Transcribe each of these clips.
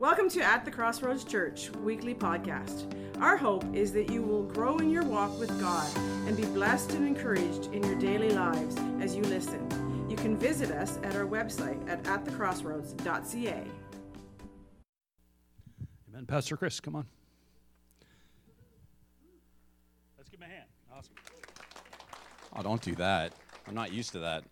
Welcome to At the Crossroads Church weekly podcast. Our hope is that you will grow in your walk with God and be blessed and encouraged in your daily lives as you listen. You can visit us at our website at atthecrossroads.ca. Amen. Pastor Chris, come on. Let's give him a hand. Awesome. Oh, don't do that. I'm not used to that.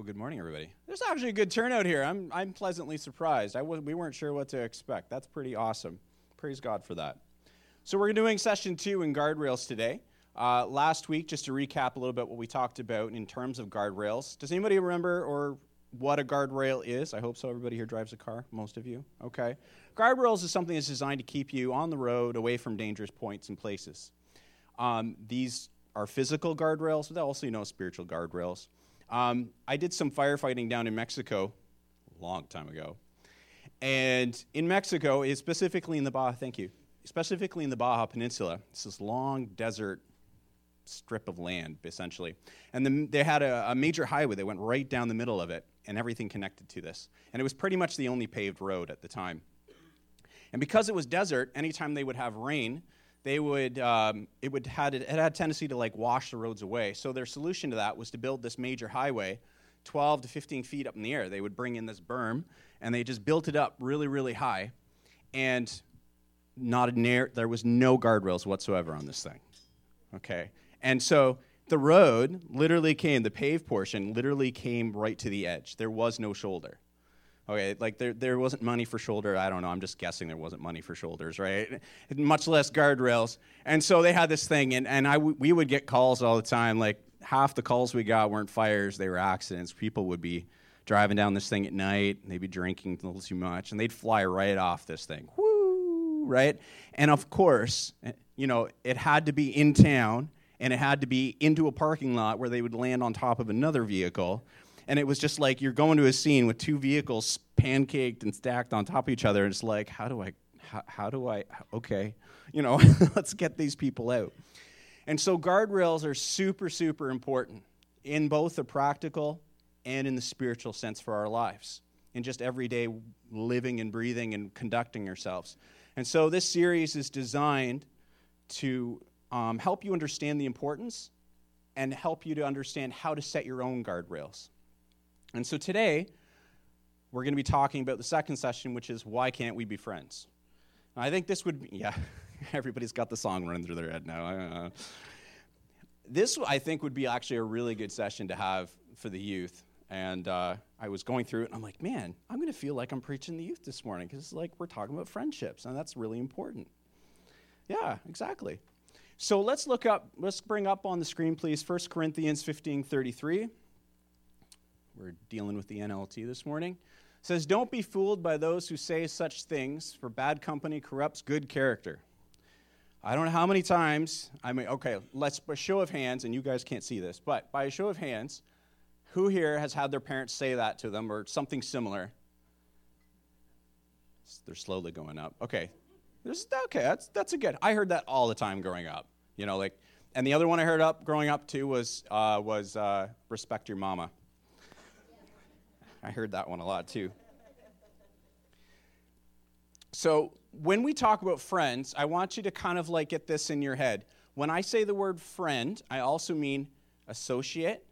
Well, good morning, everybody. There's actually a good turnout here. I'm, I'm pleasantly surprised. I was, we weren't sure what to expect. That's pretty awesome. Praise God for that. So, we're doing session two in guardrails today. Uh, last week, just to recap a little bit what we talked about in terms of guardrails. Does anybody remember or what a guardrail is? I hope so. Everybody here drives a car, most of you. Okay. Guardrails is something that's designed to keep you on the road, away from dangerous points and places. Um, these are physical guardrails, but also you know spiritual guardrails. Um, I did some firefighting down in Mexico a long time ago. And in Mexico, specifically in the Baja, thank you, specifically in the Baja Peninsula, it's this long desert strip of land, essentially. And the, they had a, a major highway that went right down the middle of it, and everything connected to this. And it was pretty much the only paved road at the time. And because it was desert, anytime they would have rain, they would um, it would had it had a tendency to like wash the roads away. So their solution to that was to build this major highway, 12 to 15 feet up in the air. They would bring in this berm and they just built it up really really high, and not a there was no guardrails whatsoever on this thing. Okay, and so the road literally came the paved portion literally came right to the edge. There was no shoulder. Okay, like there, there wasn't money for shoulder. I don't know. I'm just guessing there wasn't money for shoulders, right? Much less guardrails. And so they had this thing, and, and I w- we would get calls all the time. Like half the calls we got weren't fires, they were accidents. People would be driving down this thing at night, they'd be drinking a little too much, and they'd fly right off this thing. Woo, right? And of course, eh, you know, it had to be in town, and it had to be into a parking lot where they would land on top of another vehicle and it was just like you're going to a scene with two vehicles pancaked and stacked on top of each other and it's like how do i how, how do i okay you know let's get these people out. And so guardrails are super super important in both the practical and in the spiritual sense for our lives in just everyday living and breathing and conducting ourselves. And so this series is designed to um, help you understand the importance and help you to understand how to set your own guardrails and so today, we're going to be talking about the second session, which is why can't we be friends? I think this would be, yeah, everybody's got the song running through their head now. This, I think, would be actually a really good session to have for the youth. And uh, I was going through it, and I'm like, man, I'm going to feel like I'm preaching the youth this morning because, it's like, we're talking about friendships, and that's really important. Yeah, exactly. So let's look up, let's bring up on the screen, please, 1 Corinthians 15 33. We're dealing with the NLT this morning. It says, Don't be fooled by those who say such things, for bad company corrupts good character. I don't know how many times, I mean, okay, let's, a show of hands, and you guys can't see this, but by a show of hands, who here has had their parents say that to them or something similar? They're slowly going up. Okay. This, okay, that's, that's a good. I heard that all the time growing up. You know, like, and the other one I heard up growing up too was, uh, was uh, respect your mama. I heard that one a lot too. So, when we talk about friends, I want you to kind of like get this in your head. When I say the word friend, I also mean associate,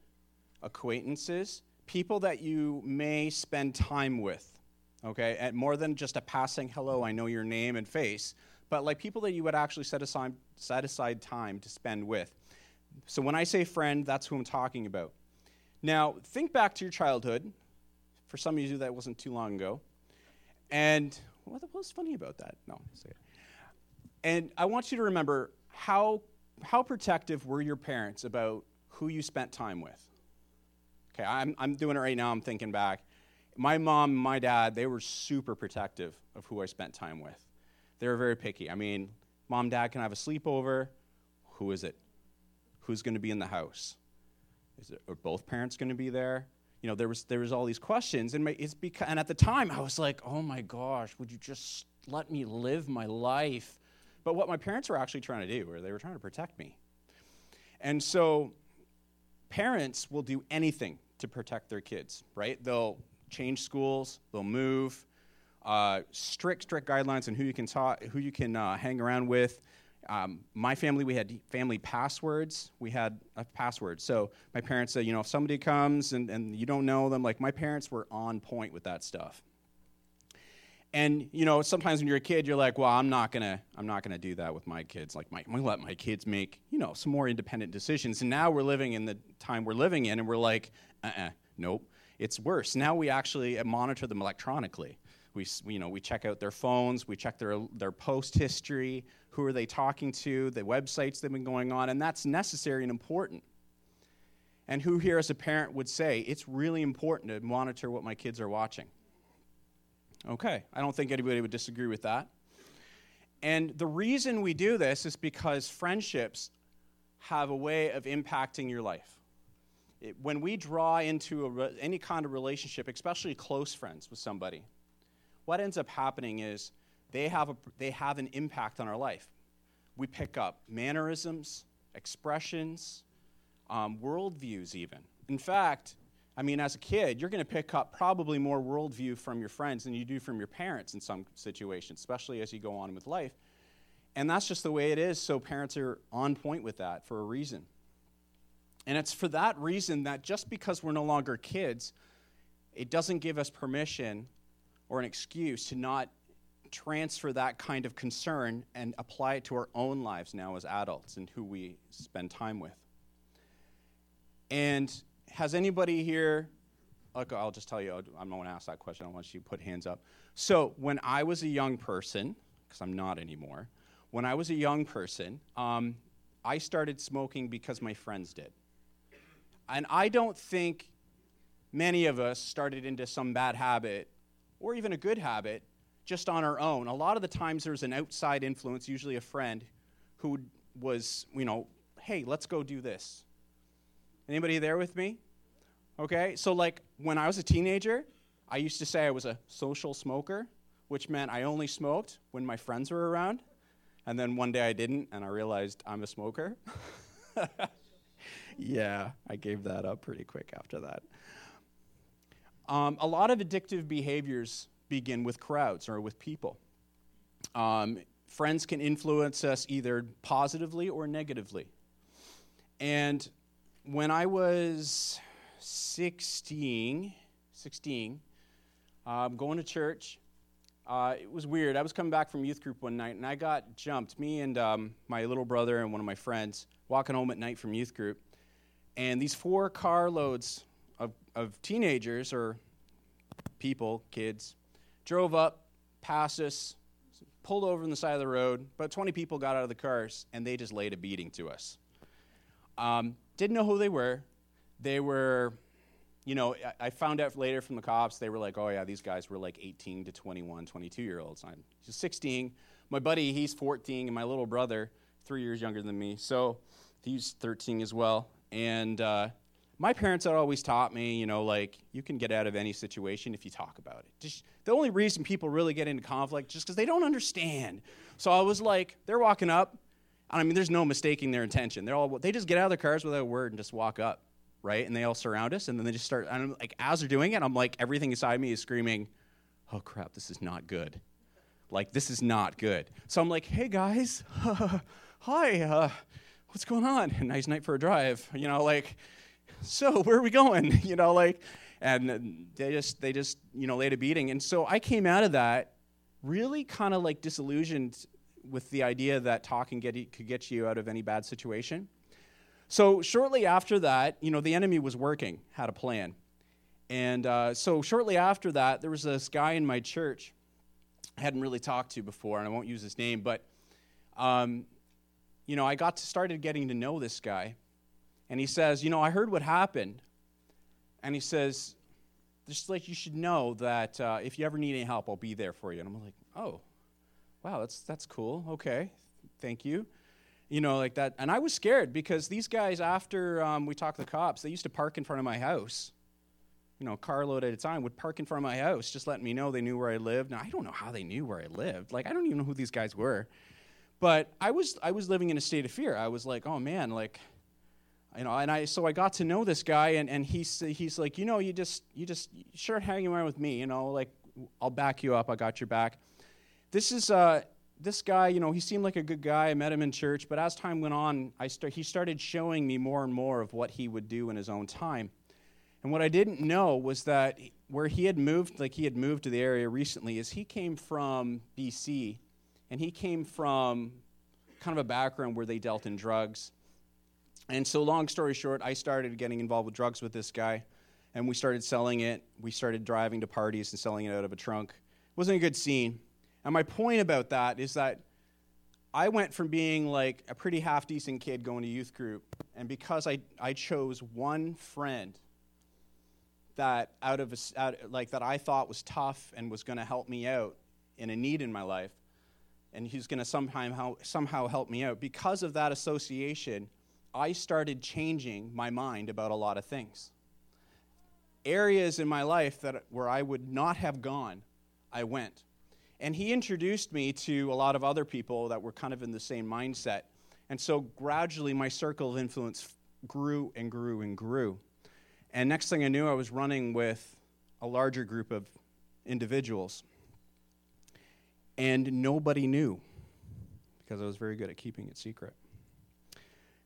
acquaintances, people that you may spend time with. Okay? And more than just a passing hello, I know your name and face, but like people that you would actually set aside, set aside time to spend with. So, when I say friend, that's who I'm talking about. Now, think back to your childhood. For some of you, that wasn't too long ago. And what was funny about that? No. And I want you to remember how, how protective were your parents about who you spent time with? Okay, I'm, I'm doing it right now. I'm thinking back. My mom my dad, they were super protective of who I spent time with. They were very picky. I mean, mom, dad can I have a sleepover. Who is it? Who's going to be in the house? Is it, are both parents going to be there? You know, there was there was all these questions, and it's because, and at the time I was like, oh my gosh, would you just let me live my life? But what my parents were actually trying to do, or they were trying to protect me, and so parents will do anything to protect their kids, right? They'll change schools, they'll move, uh, strict, strict guidelines on who you can talk, who you can uh, hang around with. Um, my family, we had family passwords. We had a password. So my parents said, you know, if somebody comes and, and you don't know them, like my parents were on point with that stuff. And you know, sometimes when you're a kid, you're like, "Well, I'm not gonna, I'm not gonna do that with my kids. Like, my, I'm gonna let my kids make, you know, some more independent decisions." And now we're living in the time we're living in, and we're like, "Uh-uh, nope, it's worse." Now we actually monitor them electronically. We, you know, we check out their phones, we check their their post history, who are they talking to, the websites they've been going on, and that's necessary and important. And who here, as a parent, would say it's really important to monitor what my kids are watching? Okay, I don't think anybody would disagree with that. And the reason we do this is because friendships have a way of impacting your life. It, when we draw into a, any kind of relationship, especially close friends with somebody, what ends up happening is they have, a, they have an impact on our life. We pick up mannerisms, expressions, um, worldviews, even. In fact, I mean, as a kid, you're going to pick up probably more worldview from your friends than you do from your parents in some situations, especially as you go on with life. And that's just the way it is, so parents are on point with that for a reason. And it's for that reason that just because we're no longer kids, it doesn't give us permission or an excuse to not transfer that kind of concern and apply it to our own lives now as adults and who we spend time with. And has anybody here? I'll just tell you, I'm not going to ask that question. I want you to put hands up. So, when I was a young person, because I'm not anymore, when I was a young person, um, I started smoking because my friends did. And I don't think many of us started into some bad habit or even a good habit just on our own. A lot of the times there's an outside influence, usually a friend, who was, you know, hey, let's go do this. Anybody there with me? Okay, so like when I was a teenager, I used to say I was a social smoker, which meant I only smoked when my friends were around. And then one day I didn't, and I realized I'm a smoker. yeah, I gave that up pretty quick after that. Um, a lot of addictive behaviors begin with crowds or with people. Um, friends can influence us either positively or negatively. And when I was 16, 16, um, going to church, uh, it was weird. I was coming back from youth group one night, and I got jumped. Me and um, my little brother and one of my friends walking home at night from youth group, and these four carloads of, of teenagers or people, kids, drove up past us, pulled over on the side of the road. About 20 people got out of the cars, and they just laid a beating to us. Um, didn't know who they were. They were, you know, I found out later from the cops, they were like, oh, yeah, these guys were like 18 to 21, 22 year olds. I'm just 16. My buddy, he's 14, and my little brother, three years younger than me. So he's 13 as well. And uh, my parents had always taught me, you know, like you can get out of any situation if you talk about it. Just, the only reason people really get into conflict just because they don't understand. So I was like, they're walking up, I mean, there's no mistaking their intention. They're all they just get out of their cars without a word and just walk up, right? And they all surround us, and then they just start. And I'm like, as they're doing it, I'm like, everything inside me is screaming, "Oh crap, this is not good." Like this is not good. So I'm like, "Hey guys, hi, uh, what's going on? Nice night for a drive, you know? Like, so where are we going? you know, like." And they just they just you know laid a beating, and so I came out of that really kind of like disillusioned with the idea that talking get, could get you out of any bad situation. So shortly after that, you know, the enemy was working, had a plan. And uh, so shortly after that, there was this guy in my church I hadn't really talked to before, and I won't use his name, but um, you know, I got to started getting to know this guy, and he says, you know, I heard what happened, and he says, just like you should know that uh, if you ever need any help, I'll be there for you. And I'm like, oh, wow, that's, that's cool. Okay, thank you. You know, like that. And I was scared because these guys, after um, we talked to the cops, they used to park in front of my house. You know, carload at a time would park in front of my house, just letting me know they knew where I lived. Now, I don't know how they knew where I lived. Like, I don't even know who these guys were. But I was, I was living in a state of fear. I was like, oh man, like, you know, and I so I got to know this guy, and, and he's he's like, you know, you just you just sure hanging around with me, you know, like I'll back you up. I got your back. This is uh, this guy. You know, he seemed like a good guy. I met him in church, but as time went on, I start, he started showing me more and more of what he would do in his own time. And what I didn't know was that where he had moved, like he had moved to the area recently, is he came from BC, and he came from kind of a background where they dealt in drugs. And so, long story short, I started getting involved with drugs with this guy, and we started selling it. We started driving to parties and selling it out of a trunk. It wasn't a good scene. And my point about that is that I went from being like a pretty half decent kid going to youth group, and because I, I chose one friend that out of a, out, like that I thought was tough and was going to help me out in a need in my life, and he's going to somehow somehow help me out. Because of that association, I started changing my mind about a lot of things. Areas in my life that where I would not have gone, I went. And he introduced me to a lot of other people that were kind of in the same mindset. And so gradually my circle of influence grew and grew and grew. And next thing I knew, I was running with a larger group of individuals. And nobody knew because I was very good at keeping it secret.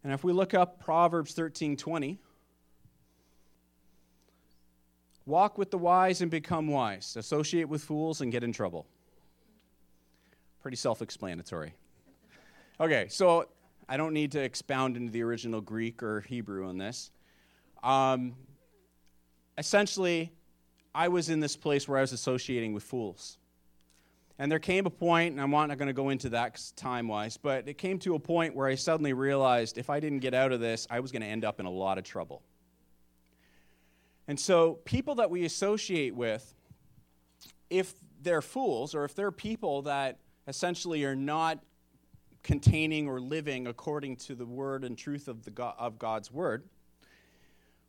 And if we look up Proverbs 13:20, walk with the wise and become wise, associate with fools and get in trouble. Pretty self-explanatory. Okay, so I don't need to expound into the original Greek or Hebrew on this. Um, essentially, I was in this place where I was associating with fools. And there came a point, and I'm not going to go into that time wise, but it came to a point where I suddenly realized if I didn't get out of this, I was going to end up in a lot of trouble. And so, people that we associate with, if they're fools, or if they're people that essentially are not containing or living according to the word and truth of, the God, of God's word,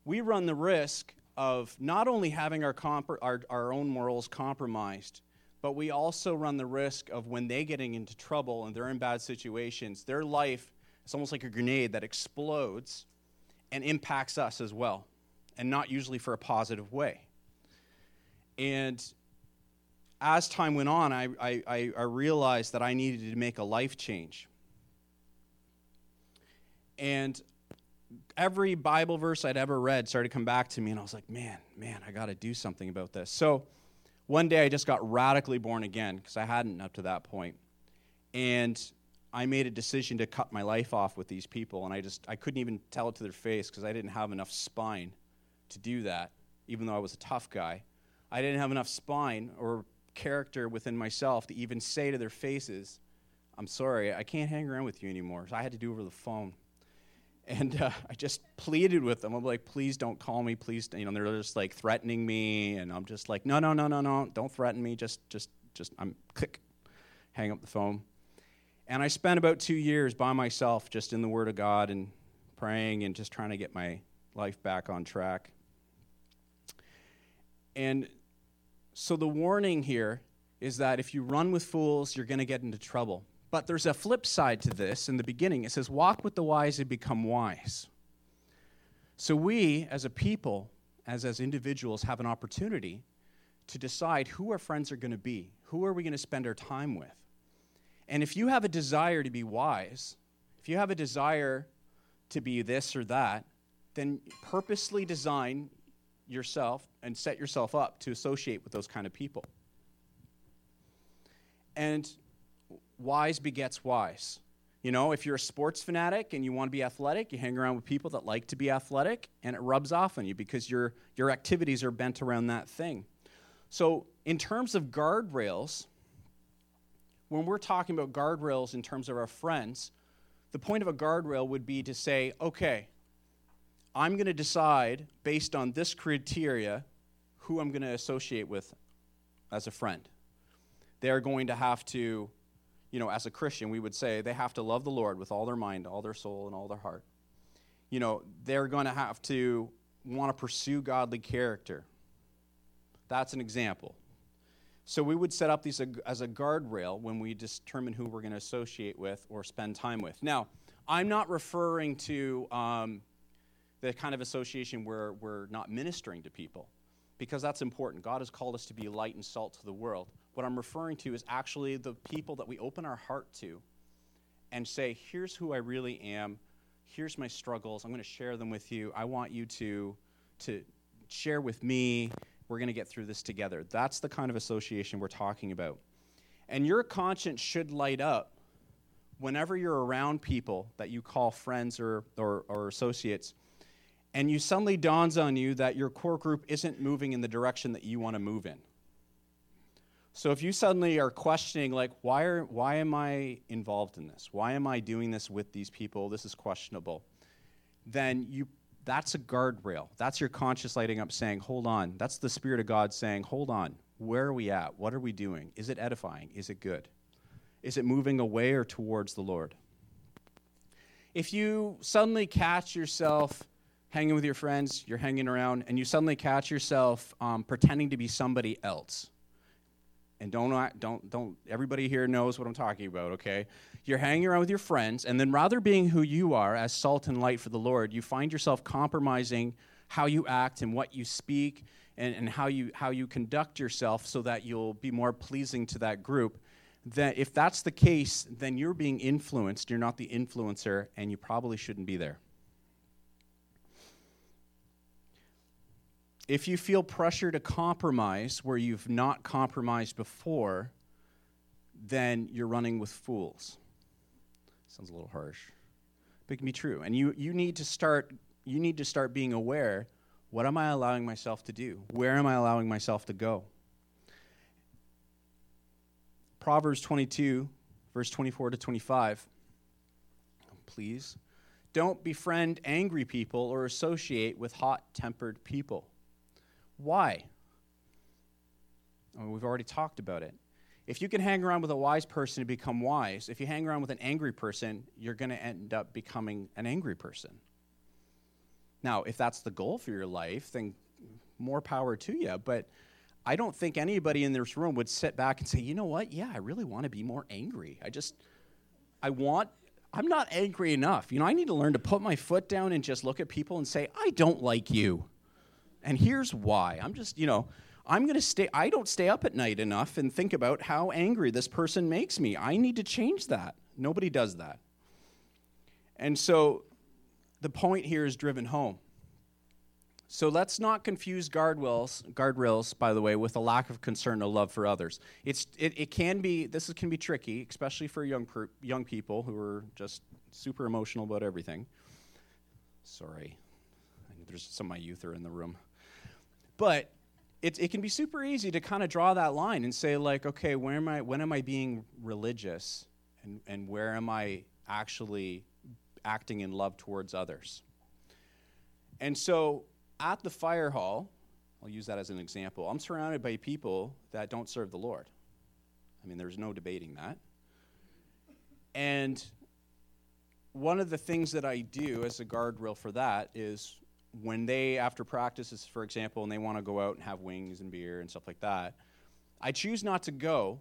we run the risk of not only having our, comp- our, our own morals compromised, but we also run the risk of when they getting into trouble and they're in bad situations, their life is almost like a grenade that explodes and impacts us as well, and not usually for a positive way. And as time went on, I, I, I realized that I needed to make a life change. And every Bible verse I'd ever read started to come back to me, and I was like, man, man, I got to do something about this. So one day I just got radically born again because I hadn't up to that point. And I made a decision to cut my life off with these people, and I just I couldn't even tell it to their face because I didn't have enough spine to do that, even though I was a tough guy. I didn't have enough spine or character within myself to even say to their faces, I'm sorry, I can't hang around with you anymore. So I had to do it over the phone. And uh, I just pleaded with them. I'm like, please don't call me. Please, you know, they're just like threatening me. And I'm just like, no, no, no, no, no. Don't threaten me. Just, just, just, I'm click, hang up the phone. And I spent about two years by myself just in the Word of God and praying and just trying to get my life back on track. And so the warning here is that if you run with fools, you're going to get into trouble. But there's a flip side to this in the beginning. It says, Walk with the wise and become wise. So we, as a people, as, as individuals, have an opportunity to decide who our friends are going to be. Who are we going to spend our time with? And if you have a desire to be wise, if you have a desire to be this or that, then purposely design yourself and set yourself up to associate with those kind of people. And wise begets wise. You know, if you're a sports fanatic and you want to be athletic, you hang around with people that like to be athletic, and it rubs off on you because your, your activities are bent around that thing. So, in terms of guardrails, when we're talking about guardrails in terms of our friends, the point of a guardrail would be to say, okay, I'm going to decide based on this criteria who I'm going to associate with as a friend. They're going to have to you know, as a Christian, we would say they have to love the Lord with all their mind, all their soul, and all their heart. You know, they're going to have to want to pursue godly character. That's an example. So we would set up these as a guardrail when we determine who we're going to associate with or spend time with. Now, I'm not referring to um, the kind of association where we're not ministering to people because that's important. God has called us to be light and salt to the world. What I'm referring to is actually the people that we open our heart to and say, here's who I really am. Here's my struggles. I'm going to share them with you. I want you to, to share with me. We're going to get through this together. That's the kind of association we're talking about. And your conscience should light up whenever you're around people that you call friends or, or, or associates and you suddenly dawns on you that your core group isn't moving in the direction that you want to move in. So if you suddenly are questioning, like, why, are, why am I involved in this? Why am I doing this with these people? This is questionable. Then you, that's a guardrail. That's your conscious lighting up saying, hold on. That's the Spirit of God saying, hold on. Where are we at? What are we doing? Is it edifying? Is it good? Is it moving away or towards the Lord? If you suddenly catch yourself hanging with your friends, you're hanging around, and you suddenly catch yourself um, pretending to be somebody else. And don't, don't, don't, everybody here knows what I'm talking about, okay? You're hanging around with your friends, and then rather being who you are as salt and light for the Lord, you find yourself compromising how you act and what you speak and, and how, you, how you conduct yourself so that you'll be more pleasing to that group. That if that's the case, then you're being influenced. You're not the influencer, and you probably shouldn't be there. If you feel pressure to compromise where you've not compromised before, then you're running with fools. Sounds a little harsh, but it can be true. And you, you need to start you need to start being aware what am I allowing myself to do? Where am I allowing myself to go? Proverbs 22, verse 24 to 25. Please don't befriend angry people or associate with hot tempered people why? Oh, we've already talked about it. If you can hang around with a wise person and become wise, if you hang around with an angry person, you're going to end up becoming an angry person. Now, if that's the goal for your life, then more power to you. But I don't think anybody in this room would sit back and say, you know what? Yeah, I really want to be more angry. I just, I want, I'm not angry enough. You know, I need to learn to put my foot down and just look at people and say, I don't like you. And here's why. I'm just, you know, I'm going to stay, I don't stay up at night enough and think about how angry this person makes me. I need to change that. Nobody does that. And so the point here is driven home. So let's not confuse guardrails, guardrails, by the way, with a lack of concern or love for others. It's, it, it can be, this can be tricky, especially for young, per, young people who are just super emotional about everything. Sorry. There's some of my youth are in the room. But it, it can be super easy to kind of draw that line and say, like, okay, where am I, when am I being religious? And, and where am I actually acting in love towards others? And so at the fire hall, I'll use that as an example, I'm surrounded by people that don't serve the Lord. I mean, there's no debating that. And one of the things that I do as a guardrail for that is when they, after practices, for example, and they want to go out and have wings and beer and stuff like that, I choose not to go,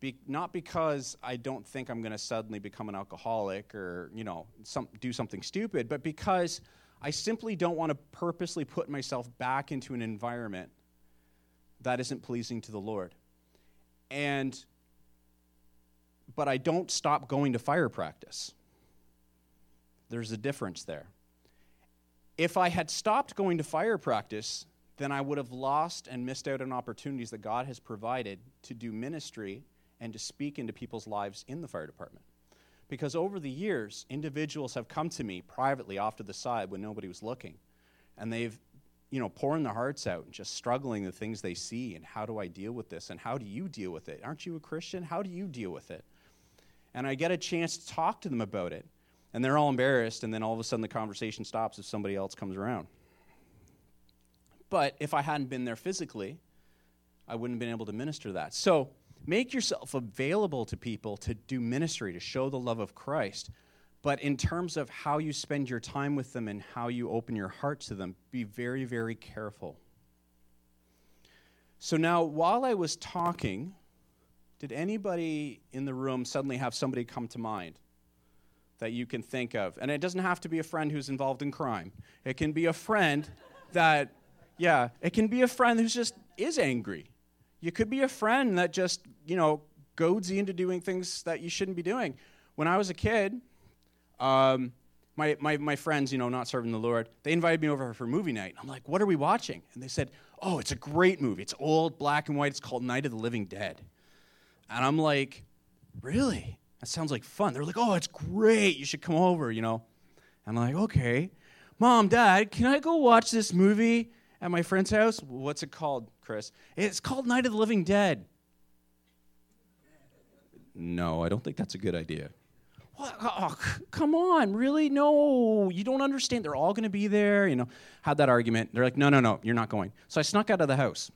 be, not because I don't think I'm going to suddenly become an alcoholic or, you know, some, do something stupid, but because I simply don't want to purposely put myself back into an environment that isn't pleasing to the Lord. And, but I don't stop going to fire practice. There's a difference there. If I had stopped going to fire practice, then I would have lost and missed out on opportunities that God has provided to do ministry and to speak into people's lives in the fire department. Because over the years, individuals have come to me privately off to the side when nobody was looking, and they've, you know, pouring their hearts out and just struggling the things they see and how do I deal with this and how do you deal with it? Aren't you a Christian? How do you deal with it? And I get a chance to talk to them about it and they're all embarrassed, and then all of a sudden the conversation stops if somebody else comes around. But if I hadn't been there physically, I wouldn't have been able to minister that. So make yourself available to people to do ministry, to show the love of Christ. But in terms of how you spend your time with them and how you open your heart to them, be very, very careful. So now, while I was talking, did anybody in the room suddenly have somebody come to mind? That you can think of. And it doesn't have to be a friend who's involved in crime, it can be a friend that Yeah, it can be a friend who's just is angry. You could be a friend that just, you know, goads you into doing things that you shouldn't be doing. When I was a kid, um, my, my, my friends, you know, not serving the Lord, they invited me over for movie night. I'm like, what are we watching? And they said, oh, it's a great movie. It's old, black and white. It's called Night of the Living Dead. And I'm like, really? That sounds like fun. They're like, oh, it's great. You should come over, you know. And I'm like, okay. Mom, Dad, can I go watch this movie at my friend's house? What's it called, Chris? It's called Night of the Living Dead. No, I don't think that's a good idea. What? Oh, come on, really? No, you don't understand. They're all going to be there. You know, had that argument. They're like, no, no, no, you're not going. So I snuck out of the house.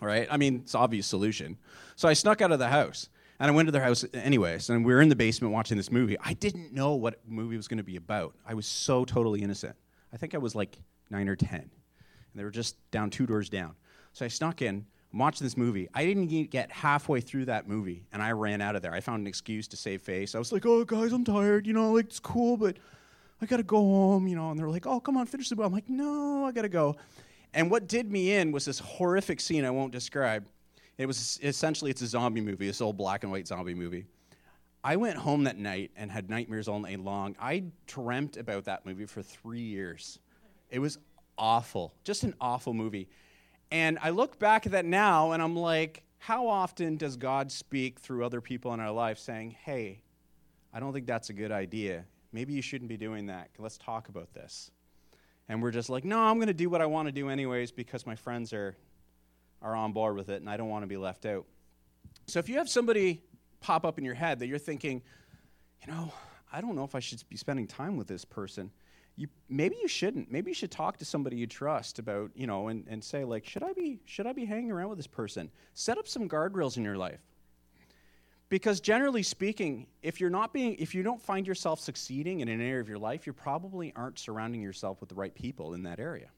All right. I mean, it's an obvious solution. So I snuck out of the house and I went to their house anyways. And we were in the basement watching this movie. I didn't know what movie was going to be about. I was so totally innocent. I think I was like nine or ten, and they were just down two doors down. So I snuck in. I'm watching this movie. I didn't get halfway through that movie, and I ran out of there. I found an excuse to save face. I was like, "Oh, guys, I'm tired. You know, like it's cool, but I gotta go home." You know, and they're like, "Oh, come on, finish the movie." I'm like, "No, I gotta go." And what did me in was this horrific scene I won't describe. It was essentially it's a zombie movie, this old black and white zombie movie. I went home that night and had nightmares all night long. I dreamt about that movie for three years. It was awful, just an awful movie. And I look back at that now and I'm like, how often does God speak through other people in our life saying, hey, I don't think that's a good idea. Maybe you shouldn't be doing that. Let's talk about this. And we're just like, no, I'm going to do what I want to do anyways because my friends are, are on board with it and I don't want to be left out. So if you have somebody pop up in your head that you're thinking, you know, I don't know if I should be spending time with this person you maybe you shouldn't. Maybe you should talk to somebody you trust about, you know, and, and say, like, should I be should I be hanging around with this person? Set up some guardrails in your life. Because generally speaking, if you're not being if you don't find yourself succeeding in an area of your life, you probably aren't surrounding yourself with the right people in that area.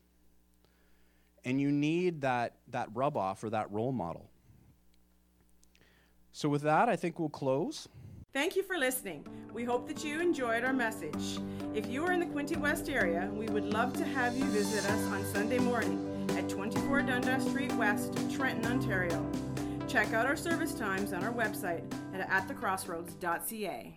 And you need that that rub off or that role model. So with that, I think we'll close. Thank you for listening. We hope that you enjoyed our message. If you are in the Quinte West area, we would love to have you visit us on Sunday morning at 24 Dundas Street West, Trenton, Ontario. Check out our service times on our website at atthecrossroads.ca.